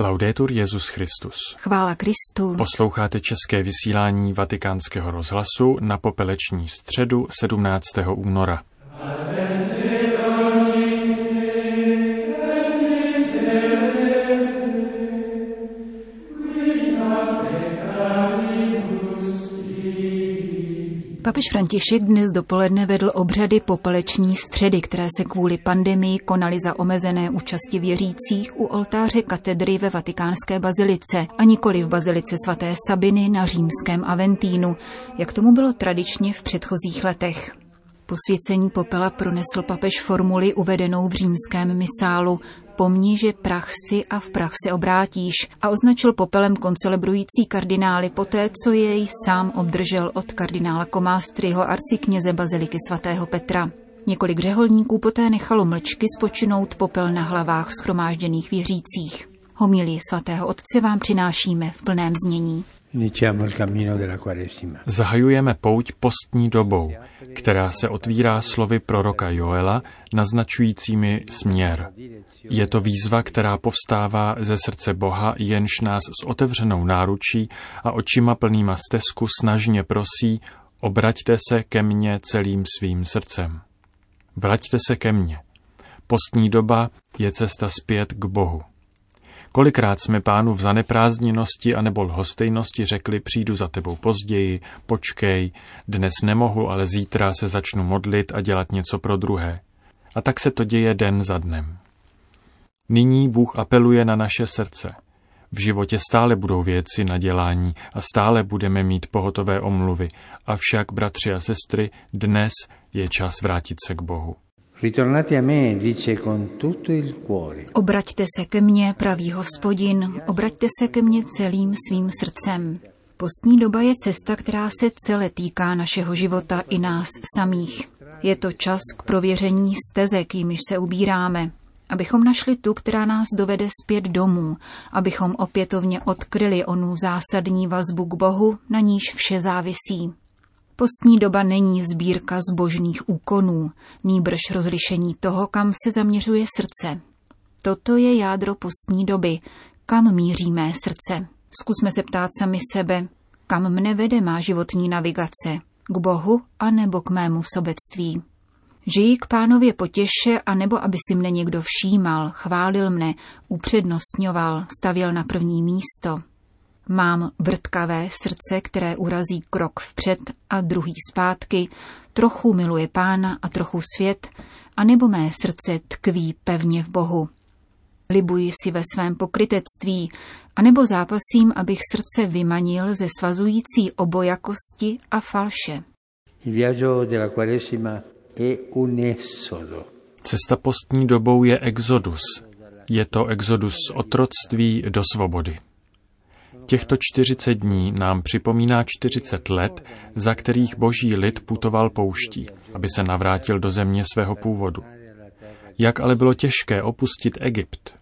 Laudetur Jezus Christus. Chvála Kristu. Posloucháte české vysílání Vatikánského rozhlasu na popeleční středu 17. února. Papež František dnes dopoledne vedl obřady popeleční středy, které se kvůli pandemii konaly za omezené účasti věřících u oltáře katedry ve vatikánské bazilice a nikoli v bazilice svaté Sabiny na římském Aventínu, jak tomu bylo tradičně v předchozích letech. Posvěcení popela pronesl papež formuli uvedenou v římském misálu Pomni, že prach si a v prach se obrátíš a označil popelem koncelebrující kardinály poté, co jej sám obdržel od kardinála Komástryho arcikněze Baziliky svatého Petra. Několik řeholníků poté nechalo mlčky spočinout popel na hlavách schromážděných věřících. Homilii svatého otce vám přinášíme v plném znění. Zahajujeme pouť postní dobou, která se otvírá slovy proroka Joela, naznačujícími směr. Je to výzva, která povstává ze srdce Boha, jenž nás s otevřenou náručí a očima plnýma stezku snažně prosí, obraťte se ke mně celým svým srdcem. Vraťte se ke mně. Postní doba je cesta zpět k Bohu. Kolikrát jsme pánu v zaneprázdněnosti anebo lhostejnosti řekli, přijdu za tebou později, počkej, dnes nemohu, ale zítra se začnu modlit a dělat něco pro druhé. A tak se to děje den za dnem. Nyní Bůh apeluje na naše srdce. V životě stále budou věci na dělání a stále budeme mít pohotové omluvy, avšak, bratři a sestry, dnes je čas vrátit se k Bohu. Obraťte se ke mně, pravý hospodin, obraťte se ke mně celým svým srdcem. Postní doba je cesta, která se celé týká našeho života i nás samých. Je to čas k prověření stezek, jimiž se ubíráme, abychom našli tu, která nás dovede zpět domů, abychom opětovně odkryli onu zásadní vazbu k Bohu, na níž vše závisí. Postní doba není sbírka zbožných úkonů, nýbrž rozlišení toho, kam se zaměřuje srdce. Toto je jádro postní doby, kam míří mé srdce. Zkusme se ptát sami sebe, kam mne vede má životní navigace, k Bohu a nebo k mému sobectví. Žijí k pánově potěše a nebo aby si mne někdo všímal, chválil mne, upřednostňoval, stavěl na první místo. Mám vrtkavé srdce, které urazí krok vpřed a druhý zpátky, trochu miluje pána a trochu svět, a nebo mé srdce tkví pevně v Bohu. Libuji si ve svém pokrytectví, anebo zápasím, abych srdce vymanil ze svazující obojakosti a falše. Cesta postní dobou je exodus. Je to exodus z otroctví do svobody. Těchto 40 dní nám připomíná 40 let, za kterých boží lid putoval pouští, aby se navrátil do země svého původu. Jak ale bylo těžké opustit Egypt.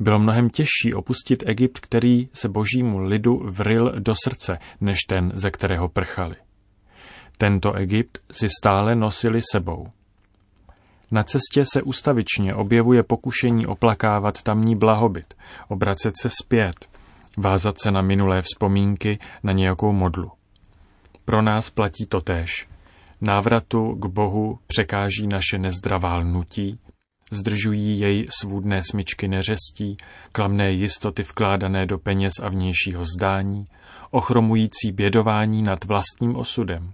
Bylo mnohem těžší opustit Egypt, který se božímu lidu vril do srdce, než ten, ze kterého prchali. Tento Egypt si stále nosili sebou. Na cestě se ustavičně objevuje pokušení oplakávat tamní blahobyt, obracet se zpět, vázat se na minulé vzpomínky, na nějakou modlu. Pro nás platí to též. Návratu k Bohu překáží naše nezdravá lnutí, zdržují jej svůdné smyčky neřestí, klamné jistoty vkládané do peněz a vnějšího zdání, ochromující bědování nad vlastním osudem.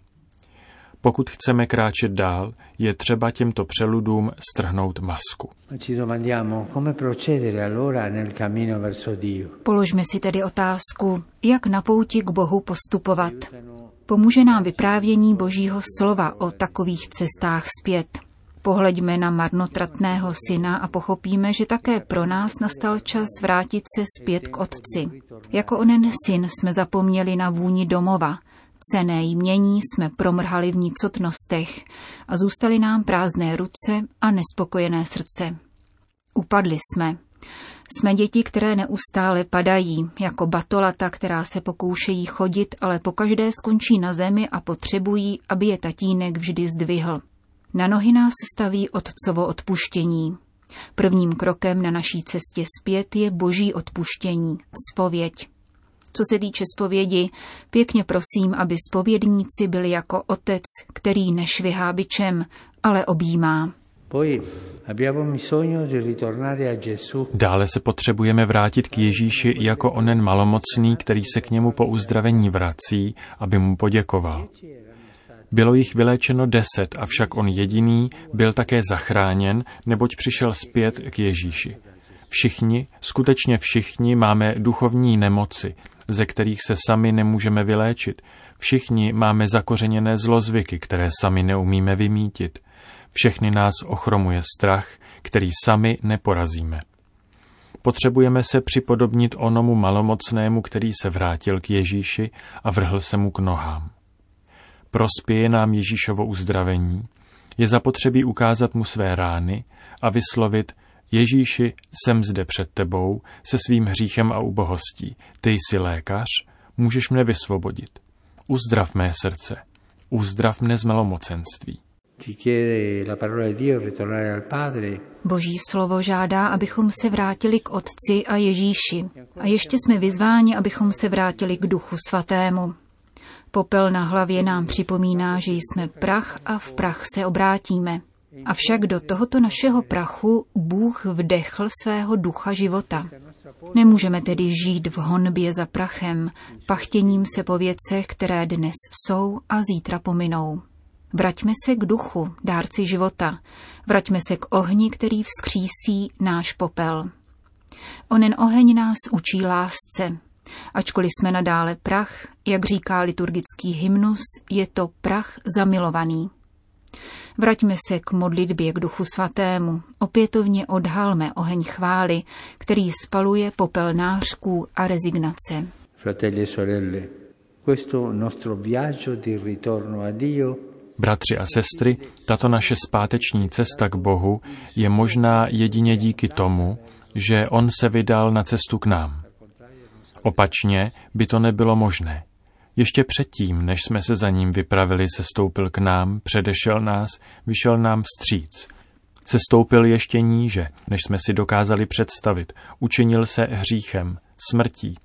Pokud chceme kráčet dál, je třeba těmto přeludům strhnout masku. Položme si tedy otázku, jak na pouti k Bohu postupovat. Pomůže nám vyprávění Božího slova o takových cestách zpět. Pohleďme na marnotratného syna a pochopíme, že také pro nás nastal čas vrátit se zpět k otci. Jako onen syn jsme zapomněli na vůni domova, Cené jmění jsme promrhali v nicotnostech a zůstaly nám prázdné ruce a nespokojené srdce. Upadli jsme. Jsme děti, které neustále padají, jako batolata, která se pokoušejí chodit, ale pokaždé skončí na zemi a potřebují, aby je tatínek vždy zdvihl. Na nohy nás staví otcovo odpuštění. Prvním krokem na naší cestě zpět je boží odpuštění, spověď. Co se týče spovědi, pěkně prosím, aby spovědníci byli jako otec, který nešvihá byčem, ale objímá. Dále se potřebujeme vrátit k Ježíši jako onen malomocný, který se k němu po uzdravení vrací, aby mu poděkoval. Bylo jich vyléčeno deset, avšak on jediný byl také zachráněn, neboť přišel zpět k Ježíši. Všichni, skutečně všichni máme duchovní nemoci, ze kterých se sami nemůžeme vyléčit. Všichni máme zakořeněné zlozvyky, které sami neumíme vymítit. Všechny nás ochromuje strach, který sami neporazíme. Potřebujeme se připodobnit onomu malomocnému, který se vrátil k Ježíši a vrhl se mu k nohám. Prospěje nám Ježíšovo uzdravení, je zapotřebí ukázat mu své rány a vyslovit Ježíši, jsem zde před tebou se svým hříchem a ubohostí. Ty jsi lékař, můžeš mne vysvobodit. Uzdrav mé srdce, uzdrav mne z malomocenství. Boží slovo žádá, abychom se vrátili k Otci a Ježíši. A ještě jsme vyzváni, abychom se vrátili k Duchu Svatému. Popel na hlavě nám připomíná, že jsme prach a v prach se obrátíme. Avšak do tohoto našeho prachu Bůh vdechl svého ducha života. Nemůžeme tedy žít v honbě za prachem, pachtěním se po věcech, které dnes jsou a zítra pominou. Vraťme se k duchu, dárci života. Vraťme se k ohni, který vzkřísí náš popel. Onen oheň nás učí lásce. Ačkoliv jsme nadále prach, jak říká liturgický hymnus, je to prach zamilovaný. Vraťme se k modlitbě k Duchu Svatému, opětovně odhalme oheň chvály, který spaluje popel nářků a rezignace. Fratelli e sorelle, questo nostro viaggio di ritorno a Dio Bratři a sestry, tato naše zpáteční cesta k Bohu je možná jedině díky tomu, že On se vydal na cestu k nám. Opačně by to nebylo možné. Ještě předtím, než jsme se za ním vypravili, se stoupil k nám, předešel nás, vyšel nám vstříc. Se stoupil ještě níže, než jsme si dokázali představit. Učinil se hříchem, smrtí,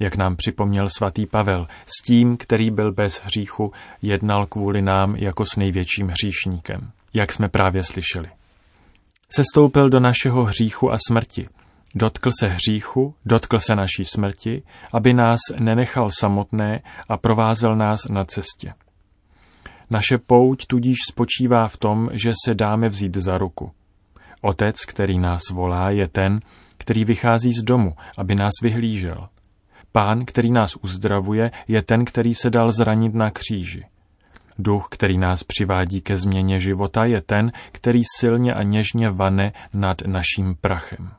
jak nám připomněl svatý Pavel, s tím, který byl bez hříchu, jednal kvůli nám jako s největším hříšníkem, jak jsme právě slyšeli. Sestoupil do našeho hříchu a smrti, Dotkl se hříchu, dotkl se naší smrti, aby nás nenechal samotné a provázel nás na cestě. Naše pouť tudíž spočívá v tom, že se dáme vzít za ruku. Otec, který nás volá, je ten, který vychází z domu, aby nás vyhlížel. Pán, který nás uzdravuje, je ten, který se dal zranit na kříži. Duch, který nás přivádí ke změně života, je ten, který silně a něžně vane nad naším prachem.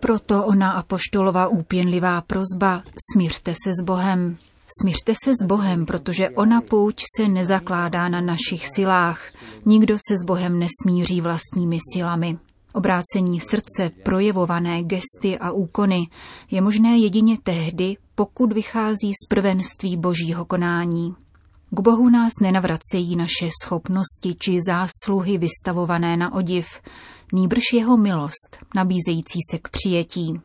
Proto ona apoštolová úpěnlivá prozba, smířte se s Bohem. Smířte se s Bohem, protože ona pouť se nezakládá na našich silách. Nikdo se s Bohem nesmíří vlastními silami. Obrácení srdce, projevované gesty a úkony, je možné jedině tehdy, pokud vychází z prvenství božího konání. K Bohu nás nenavracejí naše schopnosti či zásluhy vystavované na odiv, nýbrž jeho milost, nabízející se k přijetí.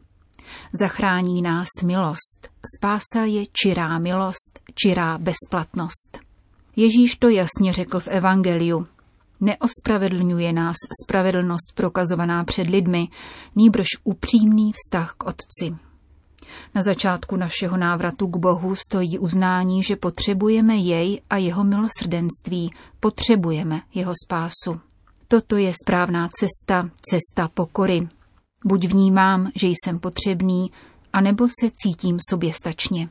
Zachrání nás milost, spása je čirá milost, čirá bezplatnost. Ježíš to jasně řekl v Evangeliu. Neospravedlňuje nás spravedlnost prokazovaná před lidmi, nýbrž upřímný vztah k Otci. Na začátku našeho návratu k Bohu stojí uznání, že potřebujeme jej a jeho milosrdenství, potřebujeme jeho spásu. Toto je správná cesta, cesta pokory. Buď vnímám, že jsem potřebný, anebo se cítím soběstačně.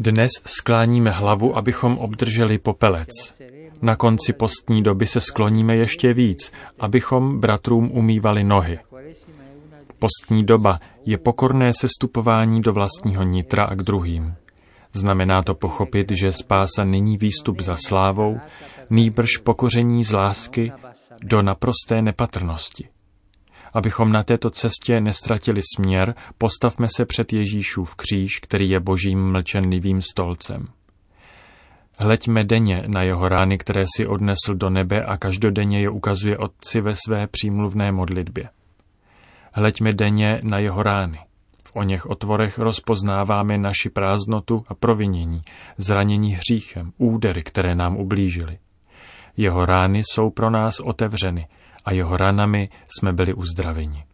Dnes skláníme hlavu, abychom obdrželi popelec. Na konci postní doby se skloníme ještě víc, abychom bratrům umývali nohy. Postní doba je pokorné sestupování do vlastního nitra a k druhým. Znamená to pochopit, že spása není výstup za slávou, nýbrž pokoření z lásky do naprosté nepatrnosti. Abychom na této cestě nestratili směr, postavme se před Ježíšův kříž, který je božím mlčenlivým stolcem. Hleďme denně na jeho rány, které si odnesl do nebe a každodenně je ukazuje Otci ve své přímluvné modlitbě. Hleďme denně na jeho rány. V o něch otvorech rozpoznáváme naši prázdnotu a provinění, zranění hříchem, údery, které nám ublížily. Jeho rány jsou pro nás otevřeny a jeho ranami jsme byli uzdraveni.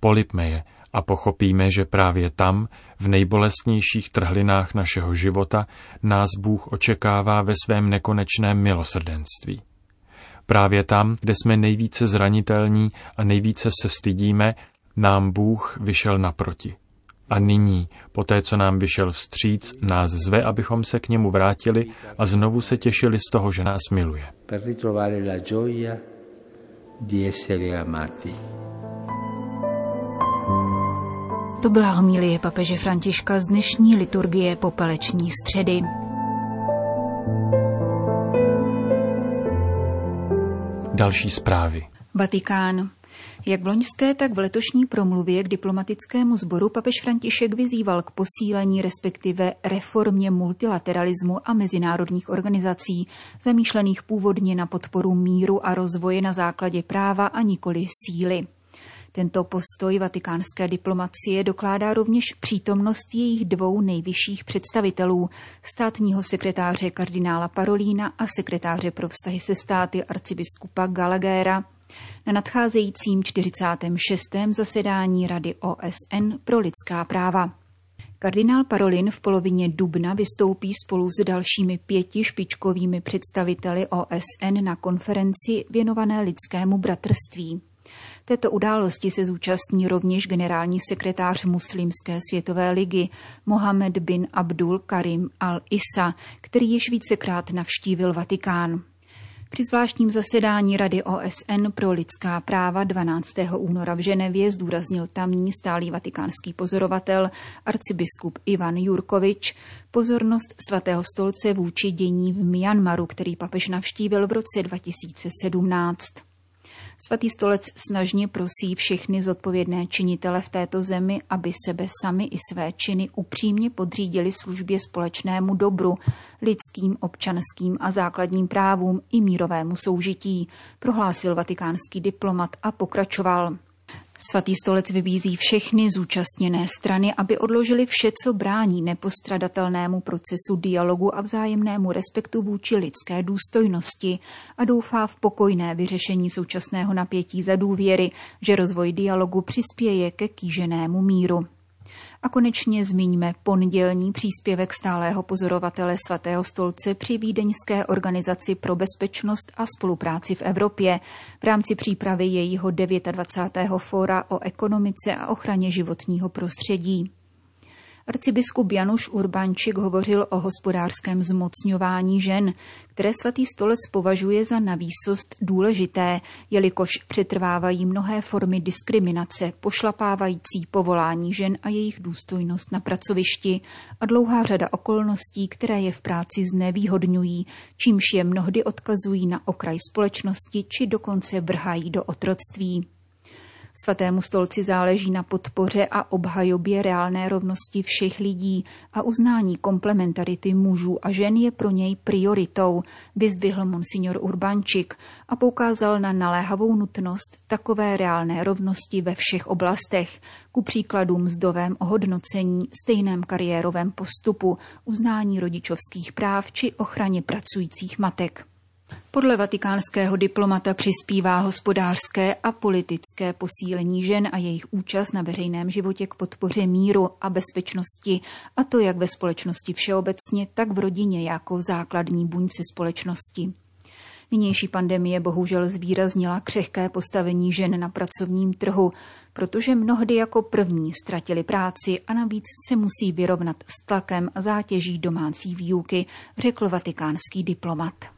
Polipme je a pochopíme, že právě tam, v nejbolestnějších trhlinách našeho života, nás Bůh očekává ve svém nekonečném milosrdenství. Právě tam, kde jsme nejvíce zranitelní a nejvíce se stydíme, nám Bůh vyšel naproti. A nyní, po té, co nám vyšel vstříc, nás zve, abychom se k němu vrátili a znovu se těšili z toho, že nás miluje. Per ritrovare la gioia di essere amati. To byla homilie papeže Františka z dnešní liturgie popeleční středy. Další zprávy. Vatikán. Jak v loňské, tak v letošní promluvě k diplomatickému sboru papež František vyzýval k posílení respektive reformě multilateralismu a mezinárodních organizací, zamýšlených původně na podporu míru a rozvoje na základě práva a nikoli síly. Tento postoj vatikánské diplomacie dokládá rovněž přítomnost jejich dvou nejvyšších představitelů, státního sekretáře kardinála Parolína a sekretáře pro vztahy se státy arcibiskupa Gallaghera na nadcházejícím 46. zasedání Rady OSN pro lidská práva. Kardinál Parolin v polovině dubna vystoupí spolu s dalšími pěti špičkovými představiteli OSN na konferenci věnované lidskému bratrství. Této události se zúčastní rovněž generální sekretář Muslimské světové ligy Mohamed bin Abdul Karim al-Isa, který již vícekrát navštívil Vatikán. Při zvláštním zasedání Rady OSN pro lidská práva 12. února v Ženevě zdůraznil tamní stálý vatikánský pozorovatel arcibiskup Ivan Jurkovič pozornost svatého stolce vůči dění v Myanmaru, který papež navštívil v roce 2017. Svatý stolec snažně prosí všechny zodpovědné činitele v této zemi, aby sebe sami i své činy upřímně podřídili službě společnému dobru, lidským, občanským a základním právům i mírovému soužití, prohlásil vatikánský diplomat a pokračoval. Svatý stolec vybízí všechny zúčastněné strany, aby odložili vše, co brání nepostradatelnému procesu dialogu a vzájemnému respektu vůči lidské důstojnosti a doufá v pokojné vyřešení současného napětí za důvěry, že rozvoj dialogu přispěje ke kýženému míru. A konečně zmiňme pondělní příspěvek stálého pozorovatele svatého stolce při Vídeňské organizaci pro bezpečnost a spolupráci v Evropě v rámci přípravy jejího 29. fóra o ekonomice a ochraně životního prostředí. Arcibiskup Januš Urbančik hovořil o hospodářském zmocňování žen, které svatý stolec považuje za navýsost důležité, jelikož přetrvávají mnohé formy diskriminace, pošlapávající povolání žen a jejich důstojnost na pracovišti a dlouhá řada okolností, které je v práci znevýhodňují, čímž je mnohdy odkazují na okraj společnosti či dokonce vrhají do otroctví. Svatému stolci záleží na podpoře a obhajobě reálné rovnosti všech lidí a uznání komplementarity mužů a žen je pro něj prioritou, vyzdvihl monsignor Urbančik a poukázal na naléhavou nutnost takové reálné rovnosti ve všech oblastech, ku příkladu mzdovém ohodnocení, stejném kariérovém postupu, uznání rodičovských práv či ochraně pracujících matek. Podle vatikánského diplomata přispívá hospodářské a politické posílení žen a jejich účast na veřejném životě k podpoře míru a bezpečnosti, a to jak ve společnosti všeobecně, tak v rodině jako základní buňce společnosti. Nynější pandemie bohužel zvýraznila křehké postavení žen na pracovním trhu, protože mnohdy jako první ztratili práci a navíc se musí vyrovnat s tlakem a zátěží domácí výuky, řekl vatikánský diplomat.